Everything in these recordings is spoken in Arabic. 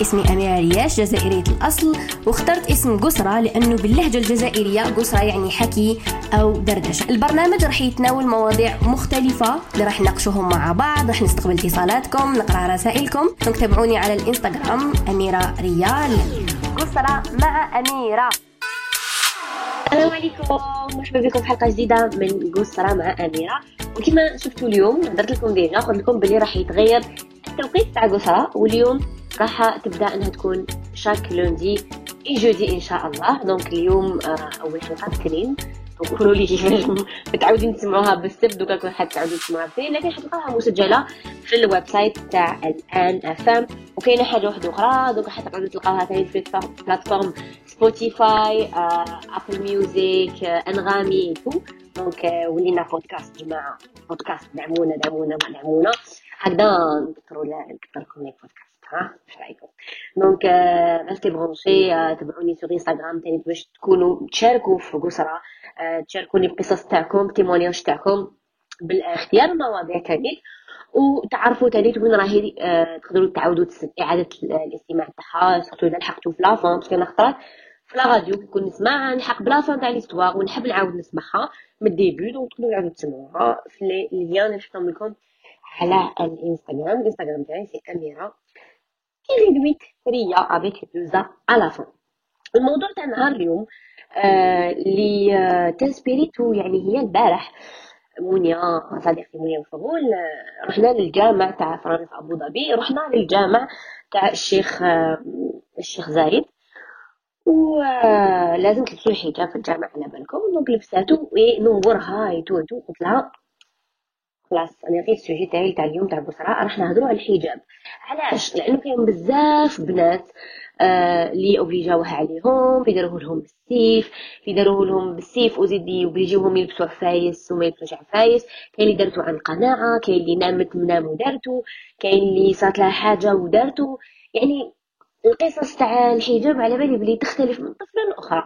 اسمي أميرة رياش جزائرية الأصل. واخترت اسم قسرة لأنه باللهجة الجزائرية قسرة يعني حكي أو دردشة. البرنامج راح يتناول مواضيع مختلفة اللي راح نناقشوهم مع بعض راح نستقبل اتصالاتكم نقرأ رسائلكم. تابعوني على الإنستغرام أميرة ريال. قسرة مع أميرة. السلام عليكم مرحبا بكم في حلقة جديدة من قسرة مع أميرة. وكما شفتوا اليوم هضرت لكم ديجا قلت لكم بلي راح يتغير التوقيت تاع قسرة واليوم راح تبدأ إنها تكون chaque lundi et jeudi إن شاء الله. donc اليوم آه، أول حلقة اثنين قولوا لي كيفاش متعودين تسمعوها بالسبت دوكا كون حتعودوا تسمعوها بالاثنين لكن حتلقاوها مسجلة في ال website تاع الآن اف ام وكاينة حاجة واحدة أخرى دوكا حتقدروا تلقاوها ثاني في plateforme سبوتيفاي ابل ميوزيك أنغامي tout donc ولينا بودكاست جماعة. بودكاست دعمونا دعمونا دعمونا. هكذا نكثروا نكثر لكم les podcasts ها اش رايكم donc restez branchés تبعوني sur انستغرام تاني باش تكونوا تشاركوا في قسرة تشاركوني القصص تاعكم témoignages تاعكم بالاختيار المواضيع تاني وتعرفوا تاني وين راهي تقدروا تعاودوا اعاده الاستماع تاعها surtout اذا لحقتوا في la fin parce que أنا خطرات في la radio كي نكون نسمع نلحق ب la fin تاع l'histoire ونحب نعاود نسمعها من الديبي دونك تقدروا تعاودوا تسمعوها في اللين اللي نحطهم لكم على الانستغرام الانستغرام تاعي سي اميره كي ريا افيك دوزا على فون الموضوع تاع نهار اليوم اللي آه تنسبيريتو يعني هي البارح مونيا صديقتي مونيا وفغول آه رحنا للجامع تاع فرنسا ابو ظبي رحنا للجامع تاع الشيخ آه الشيخ زايد ولازم تلبسوا الحجاب في الجامع على بالكم donc لبساتو ونور هاي تو تو قلت لها خلاص أنا لقيت ال sujet تاعي تاع اليوم تاع القسرة راح نهضروا على الحجاب. علاش؟ لأنه كاين بزاف بنات آه اللي اوبليجاوها عليهم يديروه لهم بالسيف يديروه لهم بالسيف وزيد يوبليجيوهم يلبسوا عفايس وما يلبسوش عفايس. كاين اللي دارتو عن قناعة كاين اللي نامت منام ودارتو كاين اللي صارت لها حاجة ودارتو. يعني القصص تاع الحجاب على بالي بلي تختلف من طفله لأخرى.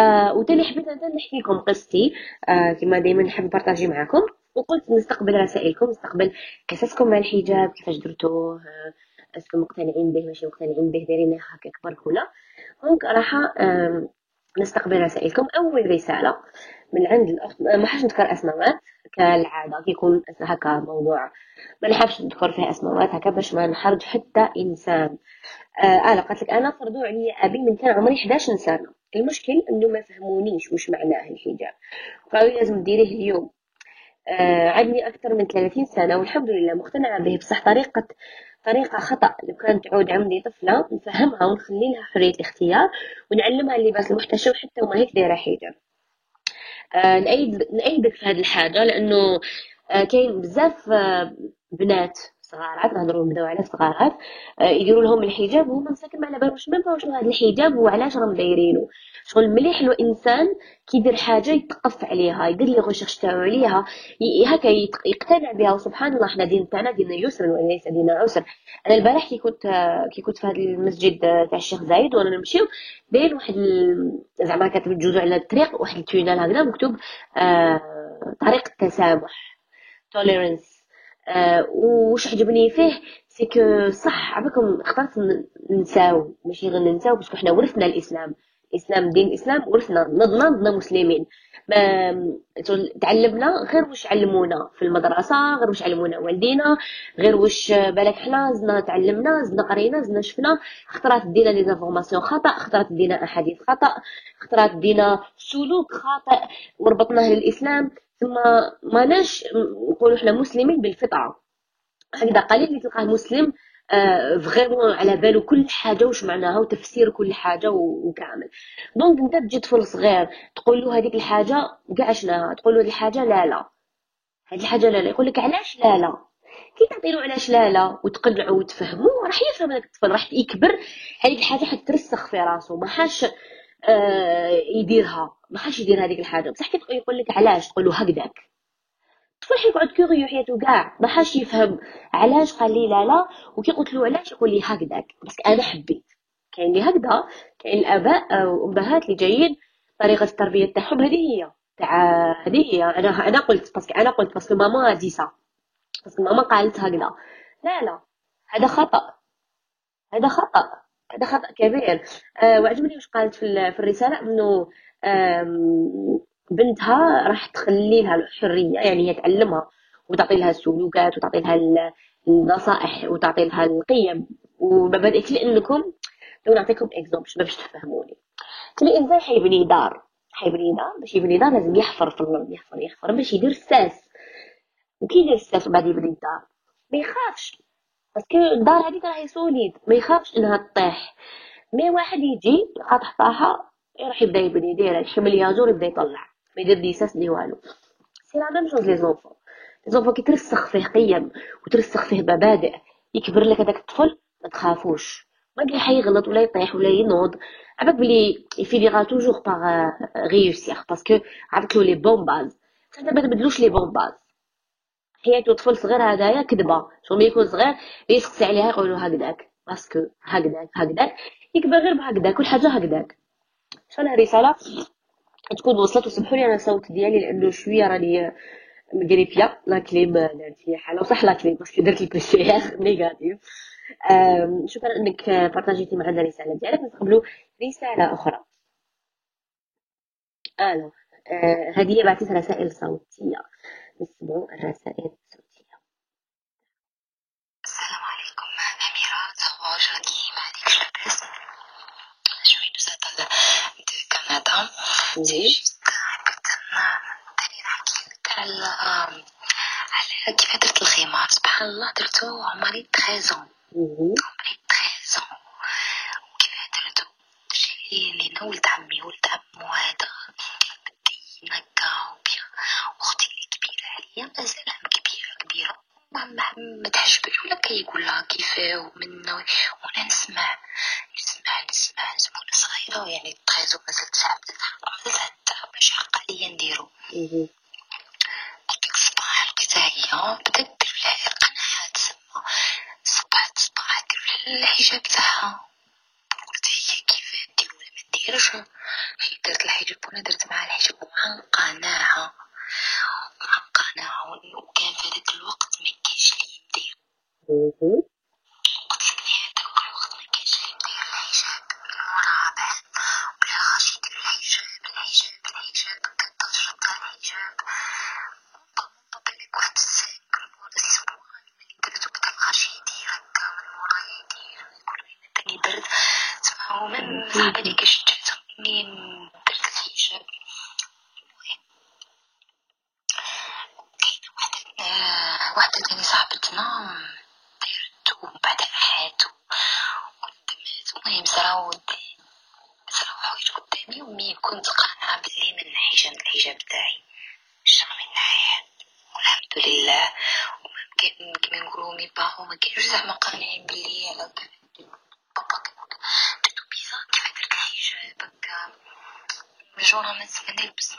آه وتاني حبيت نحكي لكم قصتي. آه كما دائما نحب نبارطاجي معكم وقلت نستقبل رسائلكم نستقبل قصصكم مع الحجاب كيفاش درتوه est-ce que مقتنعين به ماشي مقتنعين به دايرين هكا كبر هنا donc راح نستقبل رسائلكم. أول رسالة من عند الأخت ما حاش نذكر اسماءات كالعادة كيكون هكا موضوع ما نحبش نذكر فيه اسماءات هكا باش ما نحرج حتى إنسان. آه قالت لك أنا فرضوا عليا أبي من كان عمري 11 سنه المشكل إنه ما فهمونيش واش معناه الحجاب. قالوا لازم ديريه اليوم. آه عندي أكثر من 30 سنة والحمد لله مقتنعة به بصح طريقة طريقة خطأ لو كانت تعود عندي طفلة نفهمها ونخلي لها حرية الاختيار ونعلمها اللباس المحتشم حتى وما هيك دايرة حجاب آه نأيد نأيدك في هذه الحاجة لأنه آه كاين بزاف آه بنات صغارات نهضروا نبداو على صغارات آه يديروا لهم الحجاب وهما مساكن ما على بالهمش même شنو هذا الحجاب وعلاش راهم دايرينه شغل مليح لو إنسان كيدير حاجة يتثقف عليها يدير les recherches تاعو عليها هكا يقتنع بها. وسبحان الله حنا دين تاعنا دين يسر وليس دين عسر. أنا البارح كي كنت كي كنت في هذا المسجد تاع الشيخ زايد وأنا نمشيو باين واحد زعما كاتب الجزء على الطريق واحد tunnel هكذا مكتوب آه طريق التسامح tolérance آه وش عجبني فيه؟ c'est que صح عباكم اخترت نساو ماشي غير ننساو parce que حنا ورثنا الإسلام. الإسلام دين الإسلام ورثنا نضنا نضنا مسلمين. ما تعلمنا غير واش علمونا في المدرسة غير واش علمونا والدينا غير واش بالك حنا زدنا تعلمنا زدنا قرينا زدنا شفنا. خطرات دينا les informations خطأ خطرات دينا أحاديث خطأ خطرات دينا سلوك خاطئ وربطناه للإسلام. ثم ماناش نقولوا حنا مسلمين بالفطرة. هكذا قليل اللي تلقاه مسلم آه vraiment على بالو كل حاجة واش معناها؟ وتفسير كل حاجة وكامل. donc انت تجي طفل صغير تقول له هذيك الحاجة كاع شناها؟ تقول له الحاجة لا لا. هذه الحاجة لا لا. يقول لك علاش لا لا؟ كي تعطي له علاش لا لا وتقنعه وتفهمه راح يفهم هذاك الطفل راح يكبر. هذيك الحاجة حترسخ في راسه. ما حاش آه يديرها. ما حاش يدير هذيك الحاجة. بصح كي يقول لك علاش؟ تقول له هكذاك. الطفل حيقعد كيغيو حياتو كاع ما حاش يفهم علاش قال لي لا لا. وكي قلت له علاش؟ يقول لي هكذاك. بس أنا حبيت. كاين اللي هكذا كاين الأباء والامهات اللي جايين طريقة التربية تاعهم. هذه هي. تاع هذه هي. أنا أنا قلت parce que أنا قلت parce que ماما dit ça parce que ماما قالت هكذا. لا لا. هذا خطأ. هذا خطأ. هذا خطأ كبير. آه وعجبني واش قالت في, في الرسالة إنه بنتها راح تخلي لها الحرية يعني هي تعلمها وتعطي لها السلوكات وتعطي لها النصائح وتعطي لها القيم. ومبادئ لأنكم لو نعطيكم exemple باش تفهموني. الانسان حيبني دار حيبني دار باش يبني دار لازم يحفر في الأرض يحفر يحفر باش يدير الساس. وكي يدير الساس وبعد يبني الدار؟ ما يخافش. parce que الدار هذيك راهي solide ما يخافش إنها تطيح. mais واحد يجي يلقى تحطاها راح يبدأ يبني يدير يحمل ياجور يبدأ يطلع. ما يدير دي ساس دي والو c'est la même chose les enfants les enfants كي ترسخ فيه قيم وترسخ فيه مبادئ يكبر لك هذاك الطفل ما تخافوش. ما كاين حيغلط ولا يطيح ولا ينوض. عباك بلي il finira toujours par réussir parce que عرفت les bonnes bases حتى ما تبدلوش les bonnes bases طفل صغير هدايا كذبة. شغل يكون صغير يسقسي عليها يقولوا هكذاك. parce que هكذاك هكذاك. يكبر غير بهكذاك كل حاجة هكذاك. شحال رسالة؟ تكون وصلت وسمحوا لي أنا الصوت ديالي لأنه شوية راني مقريبيا la clim دارت فيا حاله وصح la clim parce que درت ار négatif شكرا إنك بارطاجيتي معنا الرساله ديالك. نستقبلوا رسالة أخرى. ألو. آه هذه بعثت رسائل صوتية. نسمعوا الرسائل الصوتيه السلام عليكم أميرة زواج راكي ما عليكش لاباس شوي نزال دو جوست كنت نحكي لك على على كيف درت الخمار سبحان الله درتو عمري 13 عمري 13 وكيف درتو؟ شي لينا ولد عمي ولد عمو هذا بدين هكا وبيان وأختي اللي كبيرة عليا مازالها كبيرة كبيرة. ما ما تحجبش ولا كيقول لها كيفاه ومنا وأنا نسمع. نسمع نسمع. نسمع وأنا صغيرة يعني 13 مازال تسعة. مازال حتى باش حق عليا نديرو ديك الصباح لقيتها هي بدأت دير لها قناعات تسمى. صبحت صباح دير الحجاب تاعها. قلت هي كيف دير ولا ما نديرش هي درت الحجاب وأنا درت معها الحجاب وعن قناعة وعن قناعة وكان في هذاك الوقت ما كاينش لي ندير Sabe de Krishna. نلبس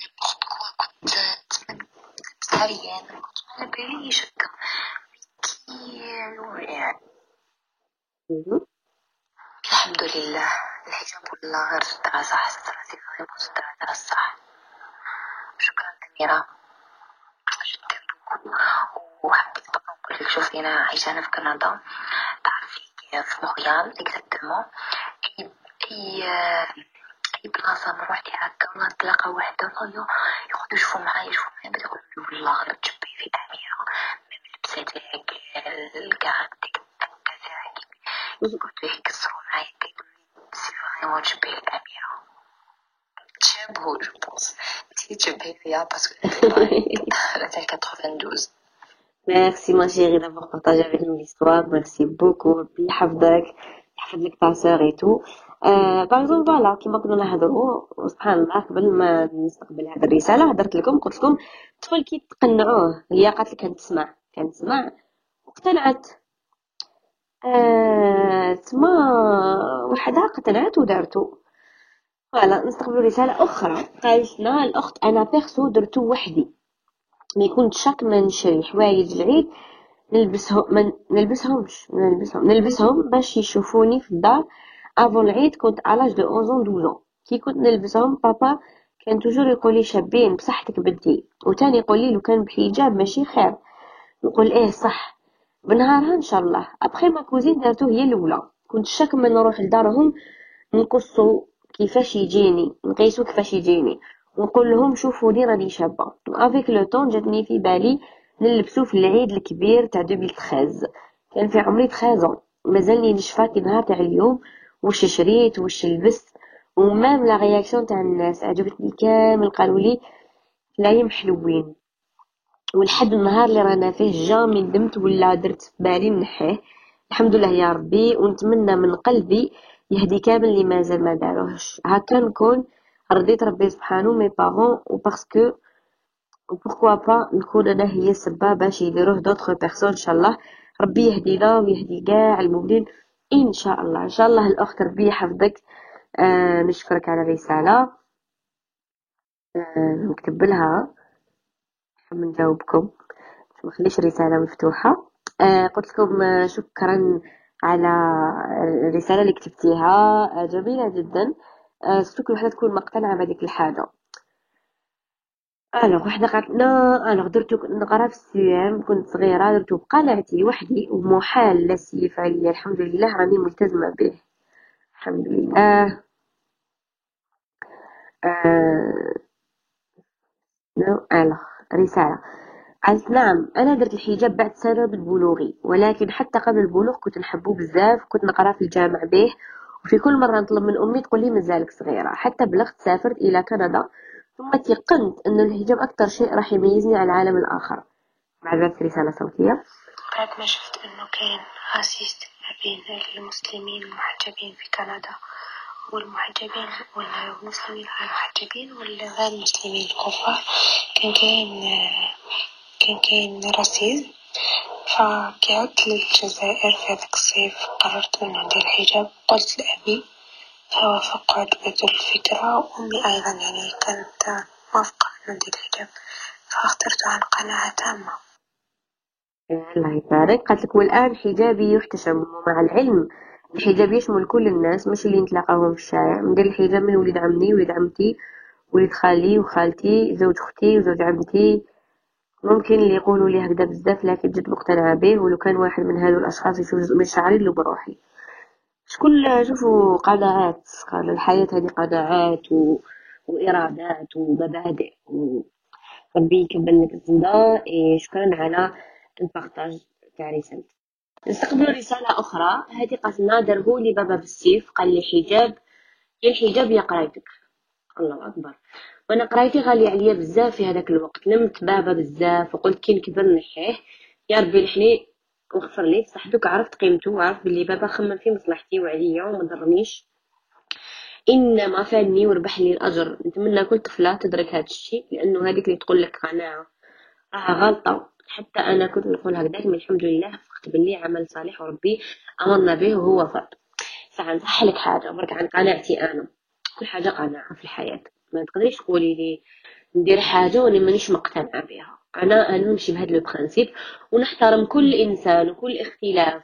كنت نتمنى نلبس عريان كنت على باليش هكا يعني الحمد لله الحجاب والله غير سترة صح سترة c'est vraiment سترة تاع الصح شكرا أميرة جدا beaucoup وحبيت بقى نقول لك شوفي أنا عايشة أنا في كندا تعرفي في مونريال exactement أي ليها هكا نتلاقى وحدة ولا يقعدوا يشوفوا معايا يشوفوا معايا بعد يقولوا لي والله غير تشبهي في اللبسة تاعك الكاع ديك هكا تاعك يقعدوا يكسروا معايا كيقولوا لي c'est vraiment تشبهي الأميرة تشابهوا je pense تشبهي فيها parce que تاع 92 Merci ma chérie d'avoir partagé avec nous l'histoire. Merci beaucoup. يحفظك يحفظ لك ta sœur et tout. par exemple voilà كيما كنا نهضروا سبحان الله قبل ما نستقبل هذه الرسالة هضرت لكم قلت لكم الطفل كي تقنعوه هي قالت لك كانت تسمع واقتنعت آه تما وحدها اقتنعت ودارتو. voilà نستقبلوا رسالة أخرى. قالت لنا الأخت أنا بيرسو درتو وحدي. ما يكون شاك ما نشري حوايج العيد نلبسهم ما نلبسهمش نلبسهم نلبسهم باش يشوفوني في الدار. avant العيد كنت l'âge de 11 12 كي كنت نلبسهم؟ بابا كان toujours يقول لي شابين بصحتك بدي. وتاني يقول لي لو كان بحجاب ماشي خير. نقول إيه صح. بنهارها إن شاء الله. après ma cousine دارتو هي الأولى. كنت chaque من نروح لدارهم نقصو كيفاش يجيني نقيسو كيفاش يجيني. ونقول لهم شوفوا لي راني شابة. avec le temps جاتني في بالي نلبسو في العيد الكبير تاع 2013 كان في عمري 13 مازالني نشفى كي نهار تاع اليوم. واش شريت واش لبست. و même la réaction تاع الناس عجبتني كامل قالوا لي لايم حلوين. ولحد النهار اللي رانا فيه jamais ندمت ولا درت في بالي نحيه. الحمد لله يا ربي ونتمنى من قلبي يهدي كامل اللي مازال ما داروهش. هكا نكون رضيت ربي سبحانه mes parents و parce que وبوركوا با نكون أنا هي السبابة باش يديروه دوطخ بيرسون إن شاء الله. ربي يهدينا ويهدي كاع المؤمنين. إن شاء الله. إن شاء الله الأخت ربي يحفظك. آه نشكرك على الرسالة. آه نكتب لها. نحب نجاوبكم. ما خليش الرسالة مفتوحة. آه قلت لكم آه، شكرا على الرسالة اللي كتبتيها. آه جميلة جدا. آه كل وحدة تكون مقتنعة بهذيك الحاجة. alors قالت لا alors درتو نقرأ في ال CEM كنت صغيرة درتو بقناعتي وحدي ومحال لا سيف عليا. الحمد لله راني ملتزمة به. الحمد لله. آه non alors رسالة. قالت نعم أنا درت الحجاب بعد سنة من بلوغي ولكن حتى قبل البلوغ كنت نحبه بزاف كنت نقرأ في الجامع به. وفي كل مرة نطلب من أمي تقول لي مازالك صغيرة. حتى بلغت سافرت إلى كندا. ثم تيقنت أن الحجاب أكثر شيء راح يميزني على العالم الآخر. بعد ذلك رسالة صوتية. بعد ما شفت أنه كان راسيست بين المسلمين المحجبين في كندا والمحجبين والمسلمين غير المحجبين والغير المسلمين الكفار. كان كاين كان كاين راسيزم. فكي عدت للجزائر في هذاك الصيف قررت أن ندير الحجاب. قلت لأبي فوافق وعجبته الفكرة وأمي أيضا يعني كانت موافقة ندير الحجاب فاخترت عن قناعة تامة. الله يبارك. قالت لك والآن حجابي يحتشم ومع العلم. الحجاب يشمل كل الناس مش اللي نتلاقاهم في الشارع. ندير الحجاب من وليد عمي وليد عمتي وليد خالي وخالتي زوج أختي وزوج عمتي. ممكن اللي يقولوا لي هكذا بزاف لكن جد مقتنعة به. ولو كان واحد من هذو الأشخاص يشوف جزء من شعري لو بروحي. شكون شوفوا قناعات قال الحياة هذه قناعات و... وإرادات ومبادئ و... ربي يكمل لك الزندا شكرا على البارتاج تاع رسالتك. نستقبل رسالة أخرى. هذه قالت درهولي لي بابا بالسيف قال لي حجاب. يا الحجاب يا قرايتك. الله أكبر. وأنا قرايتي غالية عليا بزاف في هذاك الوقت. نمت بابا بزاف وقلت كي نكبر نحيه. يا ربي لحني وغفر لي بصح دوك عرفت قيمته وعرفت بلي بابا خمم في مصلحتي وعليا وما ضرنيش. إنما فادني وربح لي الأجر. نتمنى كل طفلة تدرك هذا الشيء لأنه هذيك اللي تقول لك قناعه راها غلطة. حتى أنا كنت نقول هكذاك من الحمد لله فقت بلي عمل صالح وربي أمرنا به وهو فرض صح نصح لك حاجة برك عن قناعتي أنا. كل حاجة قناعة في الحياة. ما تقدريش تقولي لي ندير حاجة وأنا مانيش مقتنعة بها. أنا نمشي بهذا لو ونحترم كل إنسان وكل اختلاف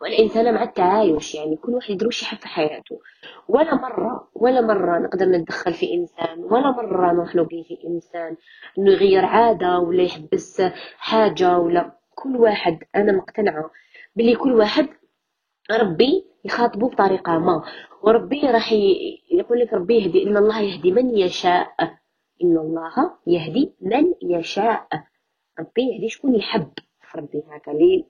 والإنسان مع التعايش يعني كل واحد يدير واش يحب في حياته. ولا مره ولا مرة نقدر نتدخل في إنسان ولا مرة نخلق في إنسان انه يغير عادة ولا يحبس حاجة ولا كل واحد أنا مقتنعة باللي كل واحد ربي يخاطبه بطريقة ما وربي راح يقول لك ربي يهدي إن الله يهدي من يشاء. إن الله يهدي من يشاء. ربي يهدي شكون يحب. ربي هكا لي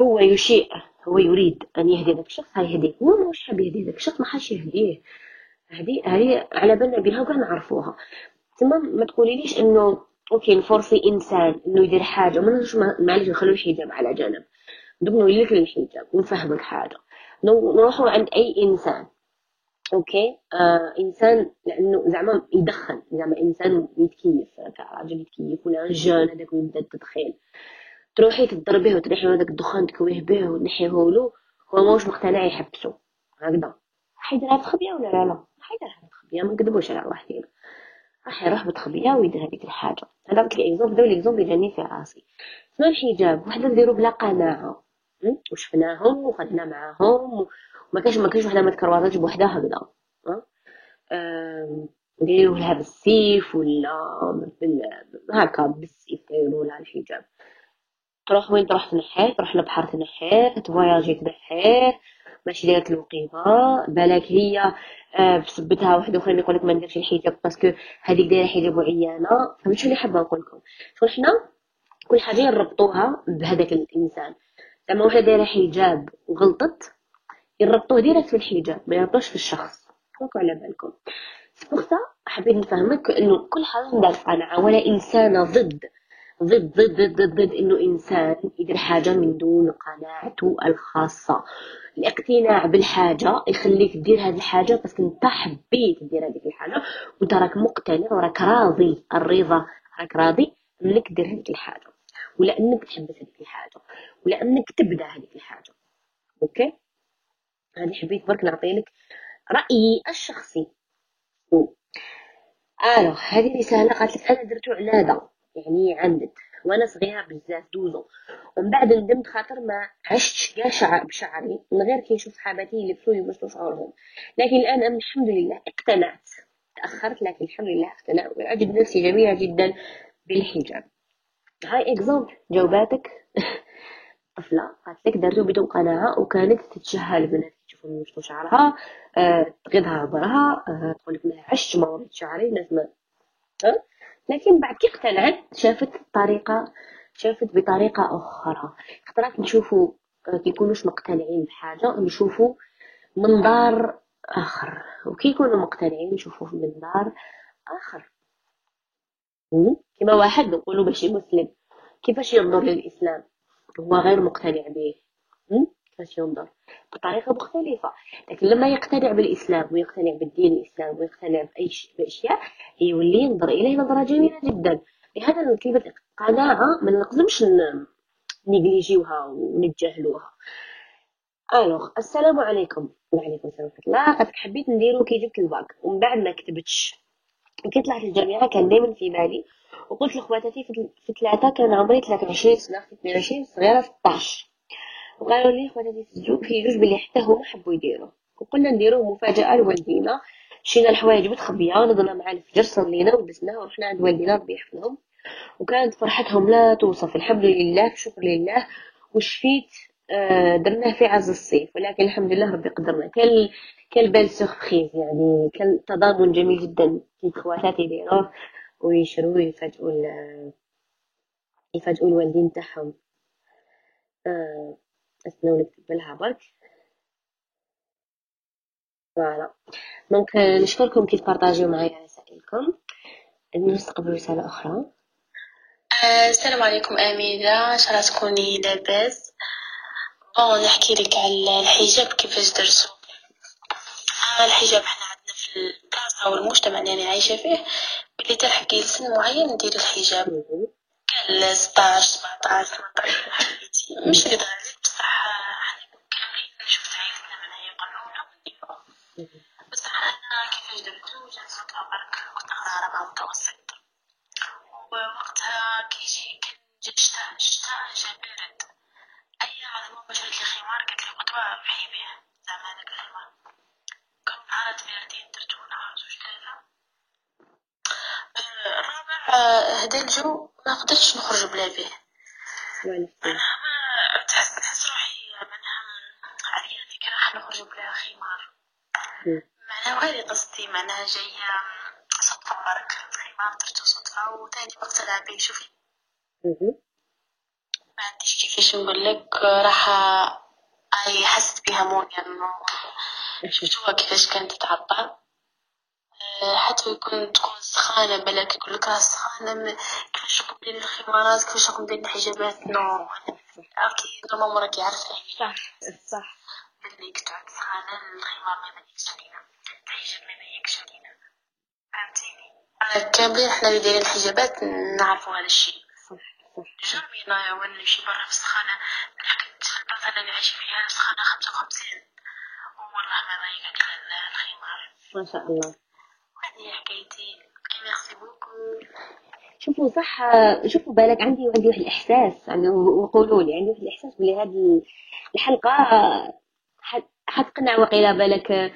هو يشيء هو يريد أن يهدي ذاك الشخص هيهديه هو مش حاب يهدي ذاك الشخص ما حاش يهديه. هذه هذه على بالنا بها وكاع نعرفوها. تمام؟ ما تقوليليش إنه OK ن forcer إنسان إنه يدير حاجة ما معليش نخلو الحجاب على جنب. نولي لك الحجاب ونفهمك حاجة. نروحوا عند أي إنسان. OK؟ آه إنسان لأنه زعما يدخن زعما إنسان يتكيف كراجل يتكيف ولا jeune هذاك يبدا التدخين تروحي تضربيه وتنحي هذاك الدخان تكويه به وتنحيه له هو ماهوش مقتنع يحبسو هكذا. حيديرها بتخبيه ولا لا؟ لا. حيديرها بتخبيه ما نكذبوش على واحدين راح يروح بتخبيه ويدير هذيك الحاجة. هذا قلت لي exemple داو l'exemple اللي جاني في راسي. سما الحجاب؟ وحدة نديرو بلا قناعة. وشفناهم وخدنا معاهم وما كانش ما كانش وحده ما تكرواتش بوحدها هكذا. نديرو لها بالسيف ولا هكا بالسيف دايرو لها الحجاب تروح وين؟ تروح تنحيه تروح للبحر تنحيه تفواياجي تنحيه ماشي دايرة الوقيفة. بالك هي آه، بسبتها واحد اخرين يقول لك ما نديرش الحجاب parce que هذيك دايرة حجاب وعيانة. فهمت شنو حابة نقول لكم؟ شغل حنا؟ كل حاجة نربطوها بهذاك الإنسان. زعما واحدة دايرة حجاب وغلطت يربطوه direct في الحجاب ما يربطوش في الشخص. كونكم على بالكم. c'est pour حبيت نفهمك إنه كل حاجة ندار قناعه ولا انسانه ضد ضد ضد ضد ضد إنه إنسان يدير حاجة من دون قناعته الخاصة. الاقتناع بالحاجة يخليك دير هذه الحاجة بس أنت حبيت دير هذيك الحاجة وأنت راك مقتنع وراك راضي. الرضا راك راضي إنك دير هذيك الحاجة. ولا إنك تحبس هذيك الحاجة ولا إنك تبدأ هذيك الحاجة. OK؟ هذه حبيت برك نعطي لك رأيي الشخصي. alors هذه رساله قالت لك أنا درتو علاده يعني عندت وأنا صغيرة بزاف douze ans. ومن بعد ندمت خاطر ما عشتش كاع شعر بشعري من غير كي نشوف صحاباتي يلبسوا يبسطوا شعورهم لكن الآن أنا الحمد لله اقتنعت تأخرت لكن الحمد لله اقتنعت وأعجب نفسي جميله جدا بالحجاب. هاي exemple جاوباتك. طفلة قالت لك درتو بدون قناعة وكانت تتشهى البنات يبسطوا شعرها آه تغيضها برها آه تقول لك ما عشت ما وريت شعري الناس ما؟ لكن بعد كي اقتنعت شافت طريقة شافت بطريقة أخرى. خطرات نشوفوا آه، كيكونوش مقتنعين بحاجة نشوفوا منظار آخر. وكي يكونوا مقتنعين نشوفوا منظار آخر. كما واحد نقولوا ماشي مسلم كيفاش ينظر للإسلام؟ هو غير مقتنع به. كيفاش ينظر بطريقة مختلفة. لكن لما يقتنع بالإسلام ويقتنع بالدين الإسلام ويقتنع بأي بأشياء يولي ينظر إليه نظرة جميلة جدا. لهذا كلمة قناعة ما نقدمش نيجليجيوها ونتجاهلوها. alors. السلام عليكم. وعليكم السلام ورحمة الله. قد حبيت نديرو كي جبت الباك ومن بعد ما كتبتش. كي طلعت الجامعة كان دايما في بالي. وقلت لخواتاتي في ثلاثة كان عمري 23 سنة في 22 صغيرة 16 وقالوا لي خواتاتي في جوج بلي حتى هما حبوا يديروا. وقلنا نديرو مفاجأة لوالدينا. شينا الحوايج متخبية نضنا مع الفجر صلينا ولبسنا ورحنا عند والدينا ربي يحفظهم. وكانت فرحتهم لا توصف الحمد لله شكر لله. وشفيت آه، درناه في عز الصيف ولكن الحمد لله ربي قدرنا. كان كان بال سوربريز يعني كان تضامن جميل جدا. كيف خواتاتي يديروه ويشروا يفاجئوا يفاجئوا الوالدين تاعهم. آه استناو نكتب لها برك voilà. donc نشكركم كي ت partager و معايا رسائلكم نستقبل رسالة أخرى. آه، السلام عليكم أميرة إن شاء الله تكوني لاباس. bon نحكي لك على الحجاب كيفاش درتو الحجاب حنا عندنا في البلاصة والمجتمع اللي أنا عايشة فيه بلي تلحقي لسن معين ندير الحجاب. كان 16 17 18 حبيتي مش لدرجة بصح حنا كاملين نشوف عيلتنا من هي قبلونا بصح أنا كيفاش درتو جات فترة برك وقت رابعة متوسط ووقتها كيجي كان شتا شتا جا بارد أي على ماما شرت لي خمار قالت لي قطوة بحي بيه زعما هذاك الخمار كان نهارات باردين درتو نهار زوج ثلاثة الرابع هدا الجو ما قدرتش نخرج بلا بيه تحس نحس روحي معناها عريانة كي راح نخرج بلا خمار غير قصدي معناها جاية صدفة برك خمار درتو صدفة وتاني وقت لعبي شوفي. ما عنديش كيفاش نقول لك راح أي حست بها مونيا إنه شفتوها كيفاش كانت تعبر حتى يكون تكون سخانة بلاك يقول لك راه سخانة كيفاش راكم دايرين الخمارات كيفاش راكم دايرين الحجابات non OK normalement راكي عارفة صح صح. بلي تعود سخانة الخمار ما يبانيكش علينا. الحجاب ما يبانيكش علينا فهمتيني كاملين حنا اللي دايرين الحجابات نعرفوا هذا الشيء. وين نمشي برا في في البلد اللي فيها سخانة خمسة وخمسين. والله ما الخمار ما شاء الله. هذه حكايتي. merci beaucoup. شوفوا صح شوفوا بالك عندي عندي واحد الإحساس يعني وقولوا لي عندي واحد الإحساس بلي هذه الحلقة حتقنع وقيلا بالك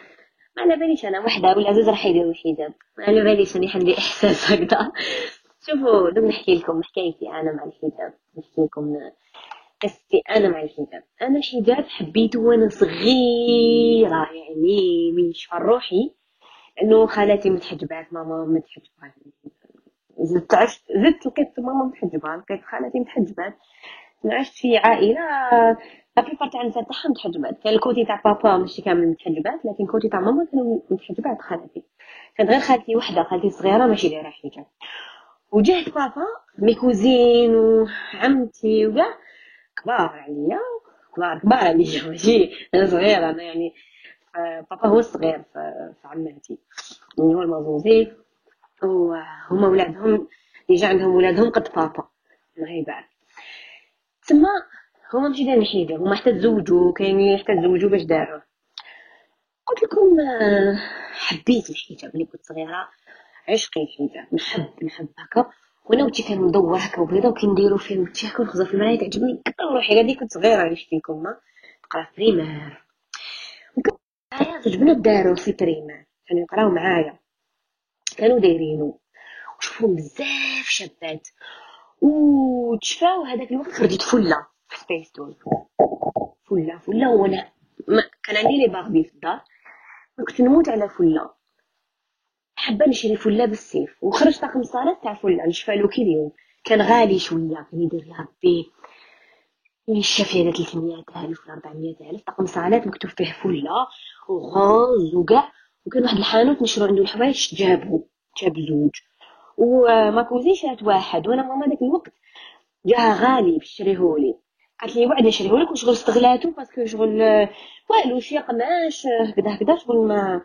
على باليش أنا وحدة ولا زوج راح يديروا الحجاب على باليش اني عندي إحساس هكذا. شوفوا دوك نحكي لكم حكايتي أنا مع الحجاب نحكي لكم قصتي أنا مع الحجاب أنا الحجاب حبيته وأنا صغيرة يعني من شفا روحي لأنه خالاتي متحجبات ماما متحجبات زدت عشت زدت لقيت ماما متحجبة لقيت خالاتي متحجبات عشت في عائلة la plupart تاع النساء تاعها متحجبات. كان ال côté تاع بابا ماشي كامل متحجبات لكن ال côté تاع ماما كانوا متحجبات خالتي. كانت غير خالتي وحدة خالتي صغيرة ماشي دايرة حجاب وجهت بابا مي كوزين وعمتي وكاع كبار عليا كبار كبار عليا ماشي أنا صغيرة أنا يعني بابا هو الصغير في عماتي. يعني هو المازوزي وهما ولادهم يجي عندهم ولادهم قد بابا الله يبارك. تما هما ماشي دايرين حجاب هما حتى تزوجوا كاينين حتى تزوجوا باش داروا قلت لكم آه، حبيت الحجاب ملي كنت صغيرة عشقي الحجاب نحب نحب هكا. وأنا وتي كان مدور هكا وبيضا وكنديرو فيه وتي هكا ونخزر في المرايه تعجبني كثر روحي. غادي كنت صغيرة نشتي لكم نقرا في بريمير وكنت تعجبنا الدارو في بريمير كانوا يقراو معايا. كانوا دايرينو. وشوفهم بزاف شابات. وتشفاو هذاك الوقت خرجت فلة. سبيس تون فلة فلة وأنا كان عندي les Barbie في الدار. كنت نموت على فلة. حابة نشري فلة بالسيف. وخرج طاقم صلاة تاع فلة. نشفالو كي اليوم. كان غالي شوية. كان يدير لها بي يشاف على 300 ألف ولا 400 ألف. طقم صلاة مكتوب فيه فلة. و rose وكاع. وكان واحد الحانوت نشرو عنده الحوايج جابو. جاب زوج و ma cousine شرات واحد. وأنا ماما داك الوقت جاها غالي باش تشريهولي قالت لي وعد نشريهولك وشغل استغلاتو parce que شغل والو شي قماش هكذا هكذا شغل ما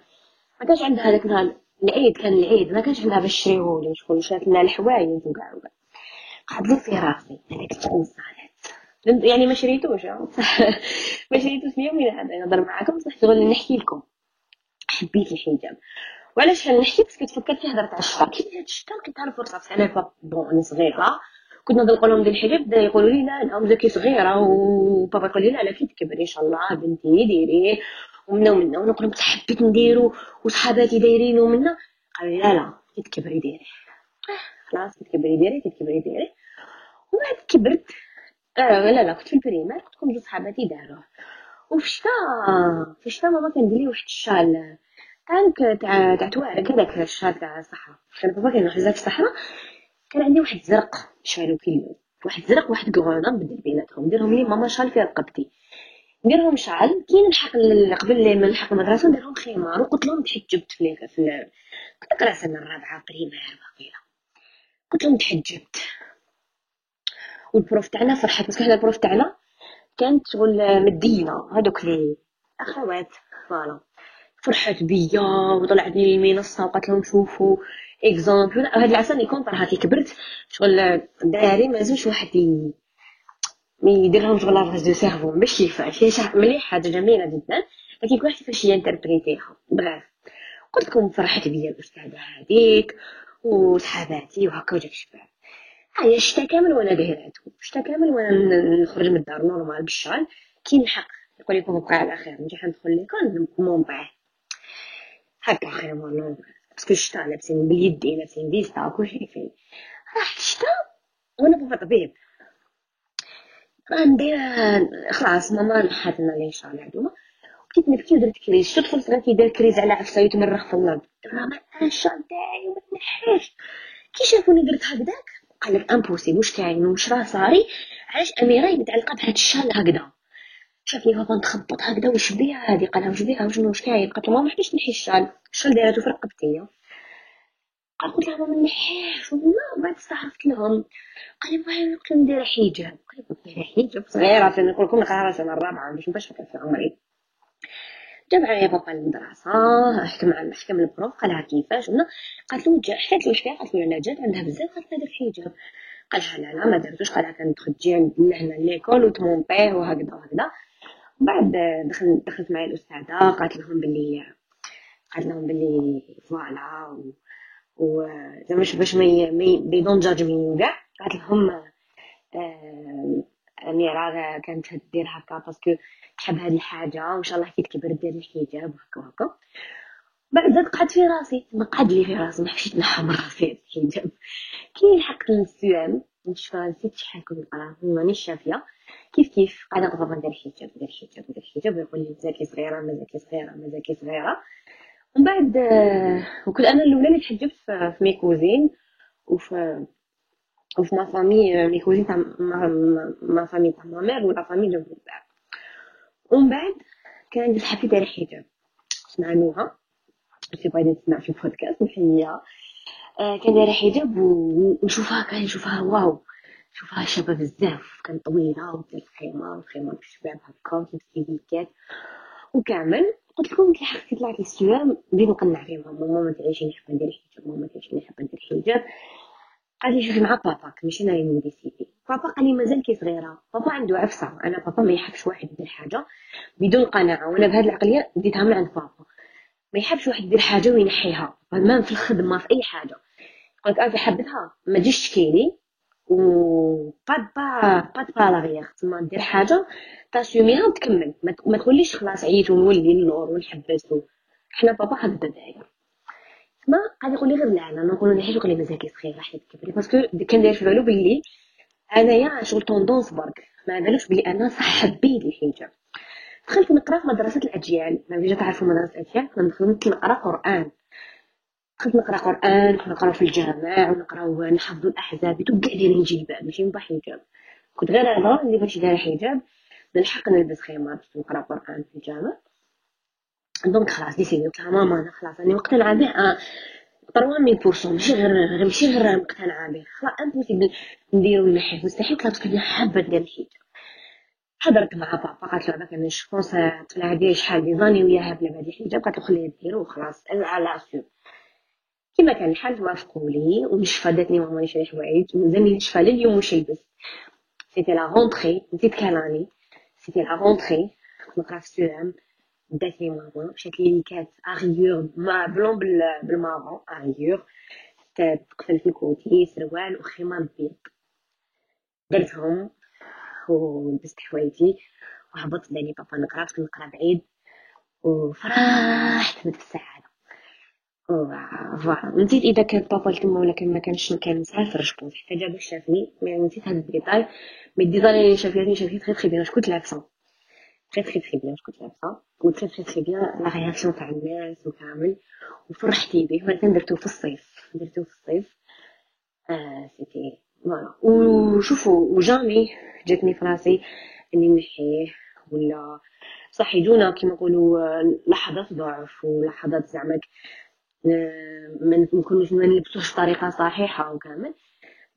ما كانش عندها هذاك النهار العيد كان العيد ما كانش عندها باش تشريهولي شغل شرات لنا الحوايج وكاع وكاع. قعد لي في راسي هذاك الطقم يعني ما شريتوش ما شريتوش اليوم هذا نهضر معاكم بصح شغل نحكي لكم. حبيت الحجاب. وعلاش نحكي؟ parce que تفكرت في هضره تاع الشتا. كي جات الشتا كنت عارف فرصه أنا bon أنا صغيرة. كنا نقول لهم دير الحجاب يقولوا لي لا لا مزكي صغيرة وبابا يقول لي لا لا كي تكبري إن شاء الله بنتي ديريه ومنا ومنا ونقول لهم حبيت نديرو وصحاباتي دايرين ومنا. قالوا لي لا لا كي تكبري ديري خلاص كي تكبري ديري كي تكبري ديري وبعد كبرت آه لا لا كنت في ال primaire كنت كنت صحاباتي داروه وفي الشتا في الشتا ماما كان لي واحد الشال كان تاع تاع توارق هذاك الشال تاع الصحراء. كان بابا كان يروح في الصحراء كان عندي واحد زرق. شالو كيلو واحد زرق واحد كغونا نبدل بيناتهم. نديرهم لي ماما شال في رقبتي. نديرهم شعل. كي نلحق قبل ما نلحق المدرسة نديرهم خمار وقلت لهم تحجبت في في كنت سنه الرابعة بريمير باقيله قلت لهم تحجبت والبروف تاعنا فرحت. باسكو حنا البروف تاعنا كانت شغل مدينة. هذوك لي أخوات. فوالا. فرحت بيا وطلعت لي المنصة وقالت لهم شوفوا exemple هاد العسل يكون طرها كي كبرت شغل داري ما زوج واحد يدير لهم شغل lavage de cerveau باش كيفاش هي مليح حاجة جميلة جدا لكن كل واحد كيفاش ي interpréter ها bref. قلت لكم فرحت بيا الاستاذه هذيك وصحاباتي وهكا وجاك شباب هيا الشتا كامل وأنا دايراتو الشتا كامل وأنا نخرج من الدار normal بالشال كي نلحق يقول لكم بقى على خير. نجي ندخل l'école مون باه هكا خير والله. parce que الشتا لابسين باليدين لابسين فيستا كلشي فيه راح الشتا وأنا بابا طبيب غندير خلاص ماما نحات لنا les châles هادوما بديت نبكي ودرت crise. شفت طفل صغير كيدير crise على عفسة يتمرخ في الأرض ماما أنا الشال تاعي وما تنحيش كي شافوني درت هكذاك قال لك impossible واش كاين واش راه صاري. علاش أميرة متعلقه بهاد الشال هكذا؟ شافني بابا نتخبط هكذا واش بيها هادي؟ قالها واش بيها؟ وشنو واش كاين؟ قالت ماما حبيتش نحي الشال الشال دايراتو في رقبتي قال قلت لها ماما نحيش ولا بعد استعرفت لهم. قال لي vrai قلت لهم دايره حجاب. قال لي دايره حجاب. صغيرة عشان نقول لكم نقرا سنه الرابعة باش نبقاش في عمري. جا معايا بابا للمدرسة حكى مع حكم ال prof قالها كيفاش؟ ولا قالت له جا حكيت له فيها قالت له لا جات عندها بزاف قالت لها دير حجاب قالها لا لا ما درتوش قالها كانت تجي عندنا هنا ليكول وتمونطيه وهكذا وهكذا. بعد دخل دخلت معايا الأستاذة قالت لهم بلي قالت لهم بلي فوالا و زعما باش ما دي دون جادج مي كاع قالت لهم آه أميرة كانت دير هكا باسكو تحب هذه الحاجة وإن شاء الله كي تكبر دير الحجاب وهكا وهكا. بعد زاد قعد في راسي قعد لي في راسي ما حبيتش نحي من راسي الحجاب. كي لحقت لل CEM نشفى نسيت شحال كنت نقرا مانيش شافية. كيف كيف؟ قاعدة نقرب ندير حجاب ندير حجاب ندير حجاب ويقول لي مزاكي صغيرة مزاكي صغيرة مزاكي صغيرة. ومن بعد آه، وكنت أنا الأولى اللي تحجبت في mes cousines وفي وفي ma famille mes cousines تاع ma famille تاع ma mère ولا famille de ومن بعد كان عندي صحابي دايره حجاب اسمها نوها سي باغي تسمع في البودكاست نحييها كان دايرة حجاب ونشوفها كان نشوفها واو. نشوفها شابة بزاف كان طويلة ودير الخيمه الخيمه بالشباب هكا لي وكامل قلت لكم كي لحقت طلعت ال CEM بديت نقنع فيهم ماما ما تعيشي نحب ندير حجاب ماما تعيشي نحب ندير حجاب قال لي شوفي مع باباك ماشي أنا اللي ن décider بابا قال لي مازال كي صغيرة. بابا عنده عفسة أنا بابا ما يحبش واحد يدير حاجة بدون قناعة. وأنا بهذه العقلية بديتها من عند بابا ما يحبش واحد يدير حاجة وينحيها. ما في الخدمة في أي حاجة. قلت أنا حبتها ما تجيش تشكيلي و با با با تبالاغيغ تما دير حاجة. تاسيوميها وتكمل ما تقوليش خلاص عييت ونولي اللور ونحبس حنا بابا هكذا داير ما قاعد يقول لي غير لا أنا نقول حيت يقول لي مزاكي صغير راح تكبري باسكو كان داير في بالو بلي أنايا شغل tendance برك. ما بالوش بلي أنا صح حبيت الحجاب. دخلت نقرأ في مدرسة الأجيال. ما بيجا تعرفوا مدرسة الأجيال؟ كنا نقرأ قرآن. دخلت نقرا قران نقراو في الجامع ونقراو نحفظوا الاحزاب كاع دايرين جلباب ماشي même حجاب كنت غير أنا اللي ماشي دايره حجاب نلحق نلبس خيمه باش نقرا قران في الجامع donc خلاص décidé قلت لها ماما أنا خلاص راني مقتنعه به trois mais pour cent ماشي غير ماشي غير مقتنعه به خلاص impossible نديرو المحيط مستحيل قلت لها حابه ندير الحجاب حضرت مع بابا قالت له أنا je pense طلع هادي شحال دي زاني وياها بلا بهادي الحجاب قالت له خليه ديرو وخلاص على سور كما كان الحال توافقوا لي ونشفى داتني ماما نشري حوايج مازال نشفى لليوم واش نلبس c'était la rentrée نسيت كلامي c'était la rentrée نقرا في ال CEM داتني ماما مشات لي كات اغيور ما بلون بالمارون اغيور تقفل في الكوتي سروال وخيمه بيض درتهم ولبست حوايجي وهبطت داني بابا نقرا كنت نقرا بعيد وفرحت من السعاده فوالا نسيت إذا كان بابا تما ولا كان ما كانش كان مسافر جوبونس حتى جا باش شافني. مي نسيت هاد الديتاي. mais ال détail اللي شافني شافني très très bien اش كنت لابسه très très très bien اش كنت لابسه و très très très bien la réaction تاع الناس وكامل وفرحتي به. وأنا درتو في الصيف. درتو في الصيف. آه c'était voilà وشوفوا و jamais جاتني في راسي إني نحيه. ولا صح يجونا كيما نقولوا لحظات ضعف. ولحظات زعما ما نكونوش ما نلبسوش بطريقة صحيحة وكامل.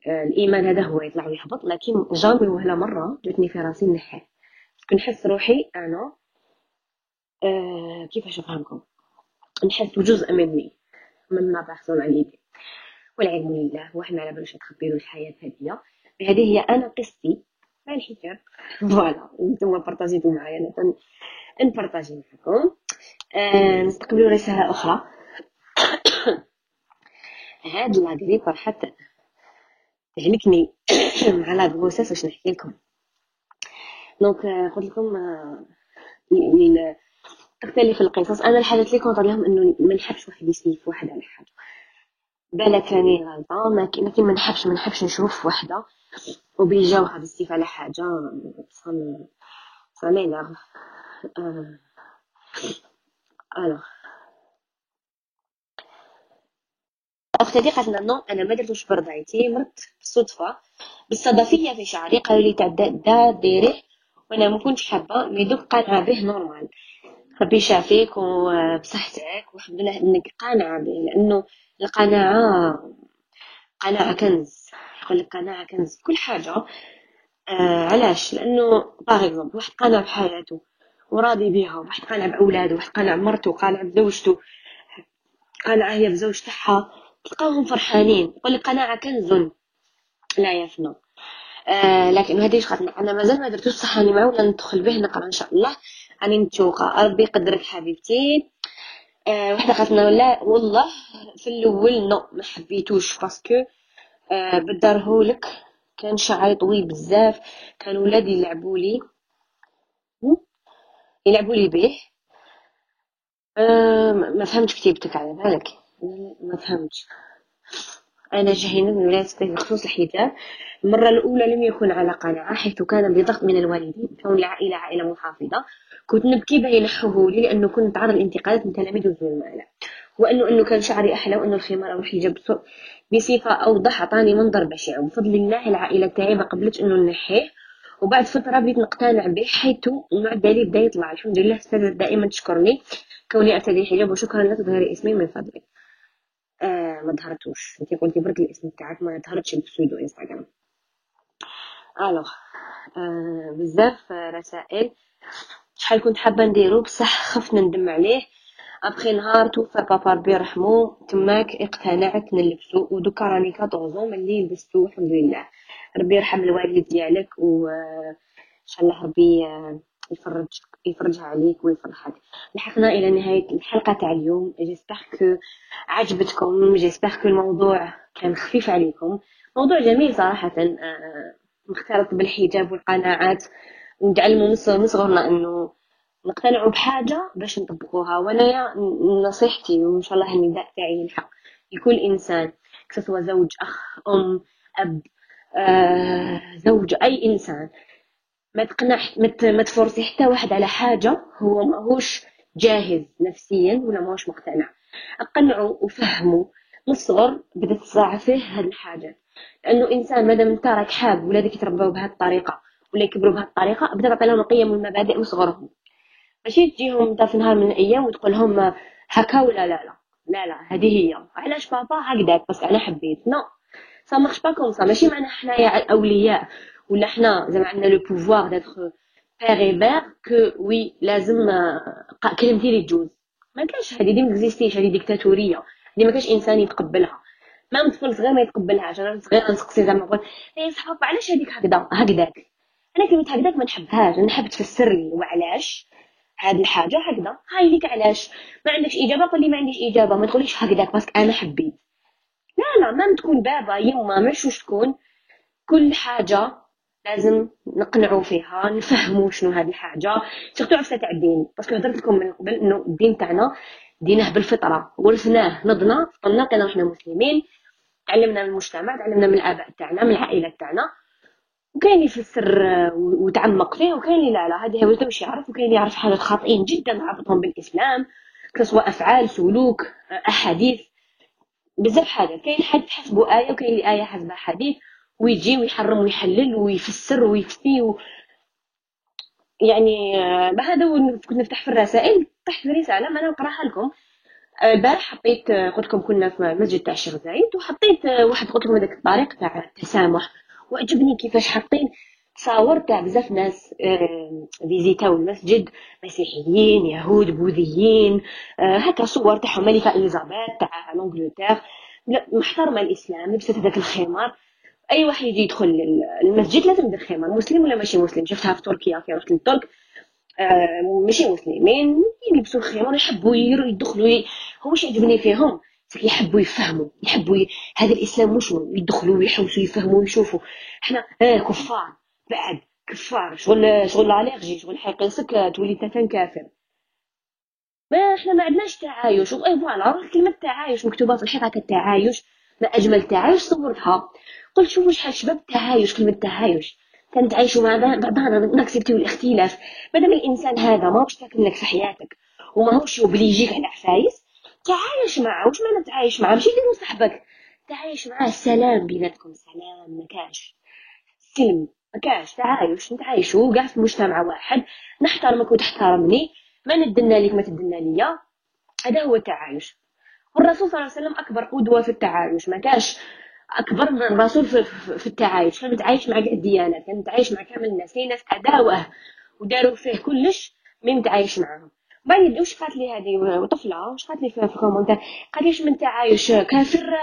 آه، الإيمان هذا هو يطلع ويهبط لكن jamais وهلا مرة جاتني في راسي نحيه نحس روحي أنا آه كيفاش نفهمكم نحس بجزء مني من ما بحصل عليه والعلم لله وإحنا على بالوش تخبيروا الحياة هذه هذه هي أنا قصتي. مع الحجاب voilà. نتوما بارطاجيتو معايا أنا نبارطاجي معكم. آه نستقبلوا رسالة أخرى. هاد la grippe حتى. تهلكني مع la grossesse واش نحكي لكم. donc قلت لكم يعني تختلف القصص. أنا الحاجات اللي كنت لهم إنه ما نحبش واحد يسيف واحد على حاجة. بالك راني غلطان لكن ما نحبش ما نحبش نشوف وحده وبيجاوها بالسيف على حاجة. ça ça m'énerve Alors أختي قالت لنا non أنا ما درتوش برضايتي مرت بالصدفه بالصدفية في شعري قالوا لي تاع دا ديريه وأنا ما كنتش حابة mais دوك قانعه به normal. ربي يشافيك وبصحتك والحمد لله إنك قانعه به لأنه القناعة قناعة كنز. يقول لك قناعة كنز. كل حاجة آه علاش؟ لأنه par exemple واحد قانع بحياته وراضي بها وواحد قانع بأولاده واحد قانع بمرته قانع بزوجته قانعه هي بزوج تاعها. تلقاهم فرحانين. يقول لك قناعة كنز لا يفنى. آه لكن هذه خاطر أنا مازال ما درتوش صح راني معوله ندخل به نقرأ إن شاء الله. راني متوقع ربي يقدرك حبيبتي. آه وحدة قالت لنا لا والله في الأول non ما حبيتوش parce que. آه بدرهولك كان شعري طويل بزاف. كان ولادي يلعبوا لي. يلعبوا لي به. آه ما فهمتش كتيبتك على بالك. ما فهمتش من ولاية سبيل بخصوص الحجاب. المرة الأولى لم يكن على قناعة حيث كان بضغط من الوالدين كون العائلة عائلة محافظة. كنت نبكي بين ينحوه لي لأنه كنت تعرض لانتقادات من تلاميذ وزملاء وأنه أنه كان شعري أحلى وأنه الخمار أو الحجاب بصفة أوضح أعطاني منظر بشع. وبفضل الله العائلة تاعي ما قبلتش أنه نحيه وبعد فترة بديت نقتنع به حيث المعدل بدا يطلع الحمد لله أستاذة دائما تشكرني كوني ارتدي حجاب وشكرا لا تظهري اسمي من فضلك. آه ما ظهرتوش. انت قلتي برك الاسم تاعك ما ظهرتش pseudo انستغرام alors آه بزاف رسائل. شحال كنت حابة نديرو؟ بصح خفت نندم عليه. ابخي نهار توفى بابا ربي يرحمو تماك اقتنعت نلبسو. ودوكا راني 14 ملي لبستو الحمد لله. ربي يرحم الوالد ديالك و إن شاء الله ربي يفرج يفرجها عليك ويفرحك. لحقنا إلى نهاية الحلقة تاع اليوم. جيسبر كو عجبتكم. جيسبر كو الموضوع كان خفيف عليكم. موضوع جميل صراحة. آه، مختلط بالحجاب والقناعات. ونتعلموا من صغرنا إنه نقتنعوا بحاجة باش نطبقوها. وأنا نصيحتي وإن شاء الله النداء تاعي الحق لكل إنسان سواء زوج أخ أم أب آه، زوج أي إنسان ما تقنعش ما تفرسي حتى واحد على حاجة هو ماهوش جاهز نفسيا ولا ماهوش مقتنع. اقنعوا وفهموا من الصغر بدات تصاع فيه هاد الحاجات لأنه إنسان مادام انت راك حاب ولادك يتربوا بهذه الطريقة ولا يكبروا بهذه الطريقة بدأ تعطي لهم القيم والمبادئ من صغرهم ماشي؟ تجيهم انت في نهار من الأيام وتقول لهم هكا ولا لا لا. لا لا هذه هي. علاش بابا هكذاك؟ بس أنا حبيت. non. ça marche pas comme ça ماشي معنى حنايا الأولياء. ولا حنا زعما عندنا le pouvoir d'être père et mère que oui لازم كلمتي لي تجوز. ما كاينش هذه دي مكزيستيش هذه ديكتاتورية. هذه ما كاينش إنسان يتقبلها. ما طفل صغير ما يتقبلهاش. أنا صغير نسقسي زعما نقول اي صحاب علاش هذيك هكذا؟ هكذاك. أنا كلمة هكذاك ما نحبهاش. أنا نحب تفسر لي وعلاش؟ هاد الحاجة هكذا. هاي ليك علاش؟ ما عندكش إجابة؟ قول لي ما عنديش إجابة. ما تقوليش هكذاك parce que أنا حبيت. لا لا ما تكون بابا يما مش وش تكون. كل حاجة لازم نقنعوا فيها نفهموا شنو هذه الحاجة. surtout عرفت تاع الدين parce que هضرت لكم من قبل إنه الدين تاعنا دينه بالفطرة. ورثناه نضنا فطنا كنا إحنا مسلمين تعلمنا من المجتمع تعلمنا من الآباء تاعنا من العائله تاعنا. وكاين اللي يفسر وتعمق فيه وكاين اللي لا لا هذه هو واش يعرف وكاين اللي يعرف حاجات خاطئين جدا رابطهم بالإسلام سواء أفعال سلوك أحاديث بزاف حاجات. كاين حد حسبه آية وكاين اللي آية حسبها حديث. ويجي ويحرم ويحلل ويفسر ويفتي و... يعني بهذا كنت نفتح في الرسائل. طحت في رسالة ما أنا نقراها لكم. البارح حطيت قلت لكم كنا في المسجد تاع الشيخ زايد وحطيت واحد قلت لكم هذاك الطريق تاع التسامح. وعجبني كيفاش حاطين. تصاور تاع بزاف ناس فيزيتاو المسجد مسيحيين يهود بوذيين. آه، هكا صور تاعهم ملكة إليزابيث تاع l'Angleterre محترمة الإسلام لبست هذاك الخمار. أي واحد يجي يدخل المسجد لازم يدير خمار مسلم ولا ماشي مسلم؟ شفتها في تركيا كي رحت للترك آه، ماشي مسلمين يلبسوا الخمار يحبوا يدخلوا هو واش يعجبني فيهم؟ يحبوا يفهموا يحبوا ي... هذا الإسلام مش يدخلوا ويحوسوا يفهموا ويشوفوا. إحنا آه كفار. بعد كفار. شغل شغل الالرجي شغل حيقيسك تولي تفن كافر. ما إحنا ما عندناش تعايش. اي فوالا كلمة تعايش مكتوبة في الحيطه التعايش ما أجمل تعايش صورتها. قلت شوفوا شحال شباب التعايش كلمة تعايش كنتعايشوا مع بعضنا نكسبتيو الاختلاف مادام الإنسان هذا ماهوش ساكن لك في حياتك وماهوش يوبليجيك على عفايس تعايش معه. واش معنى تعايش معه؟ ماشي ديرو صاحبك. تعايش معاه سلام بيناتكم. سلام. ما كاش سلم. ما كاش تعايش. نتعايشوا كاع في مجتمع واحد. نحترمك وتحترمني. ما ندنا ليك ما تدنا ليا. هذا هو التعايش. والرسول صلى الله عليه وسلم أكبر قدوة في التعايش. ما كاش أكبر من الرسول في, في التعايش. كان متعايش مع كاع الديانات كان متعايش مع كامل الناس. كاين ناس اداوه وداروا فيه كلش مين متعايش معاهم. بعد واش قالت لي هذه طفلة؟ واش قالت لي في ال commentaire قالت لي من تعايش كافر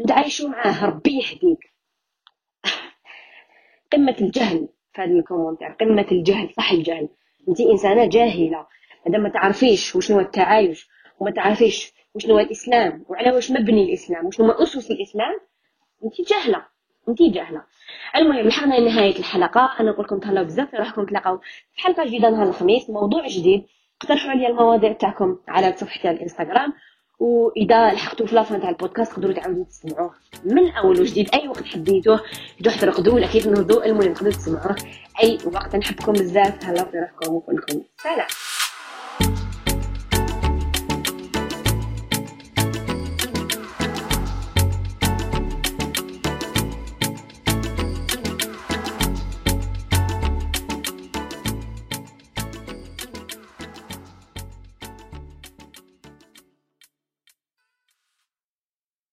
نتعايشوا معاه ربي يهديك قمة الجهل في هذا ال commentaire قمة الجهل صح الجهل. أنت إنسانة جاهلة اذا ما تعرفيش وشنو التعايش وما تعرفيش وشنو الإسلام وعلى واش مبني الإسلام وشنو أسس الإسلام انت جاهلة. انت جاهلة. المهم لحقنا لنهاية الحلقة. أنا نقول لكم تهلاو بزاف في روحكم. تلاقاو في حلقة جديدة نهار الخميس. موضوع جديد. اقترحوا عليا المواضيع تاعكم على صفحتي على الإنستغرام. وإذا لحقتوا في لافان تاع البودكاست تقدروا تعاودوا تسمعوه من أول وجديد. أي وقت حبيتوه تروحوا ترقدوا ولا كيف نهضوا المهم تقدروا تسمعوه أي وقت. نحبكم بزاف. تهلاو في روحكم. وكلكم سلام.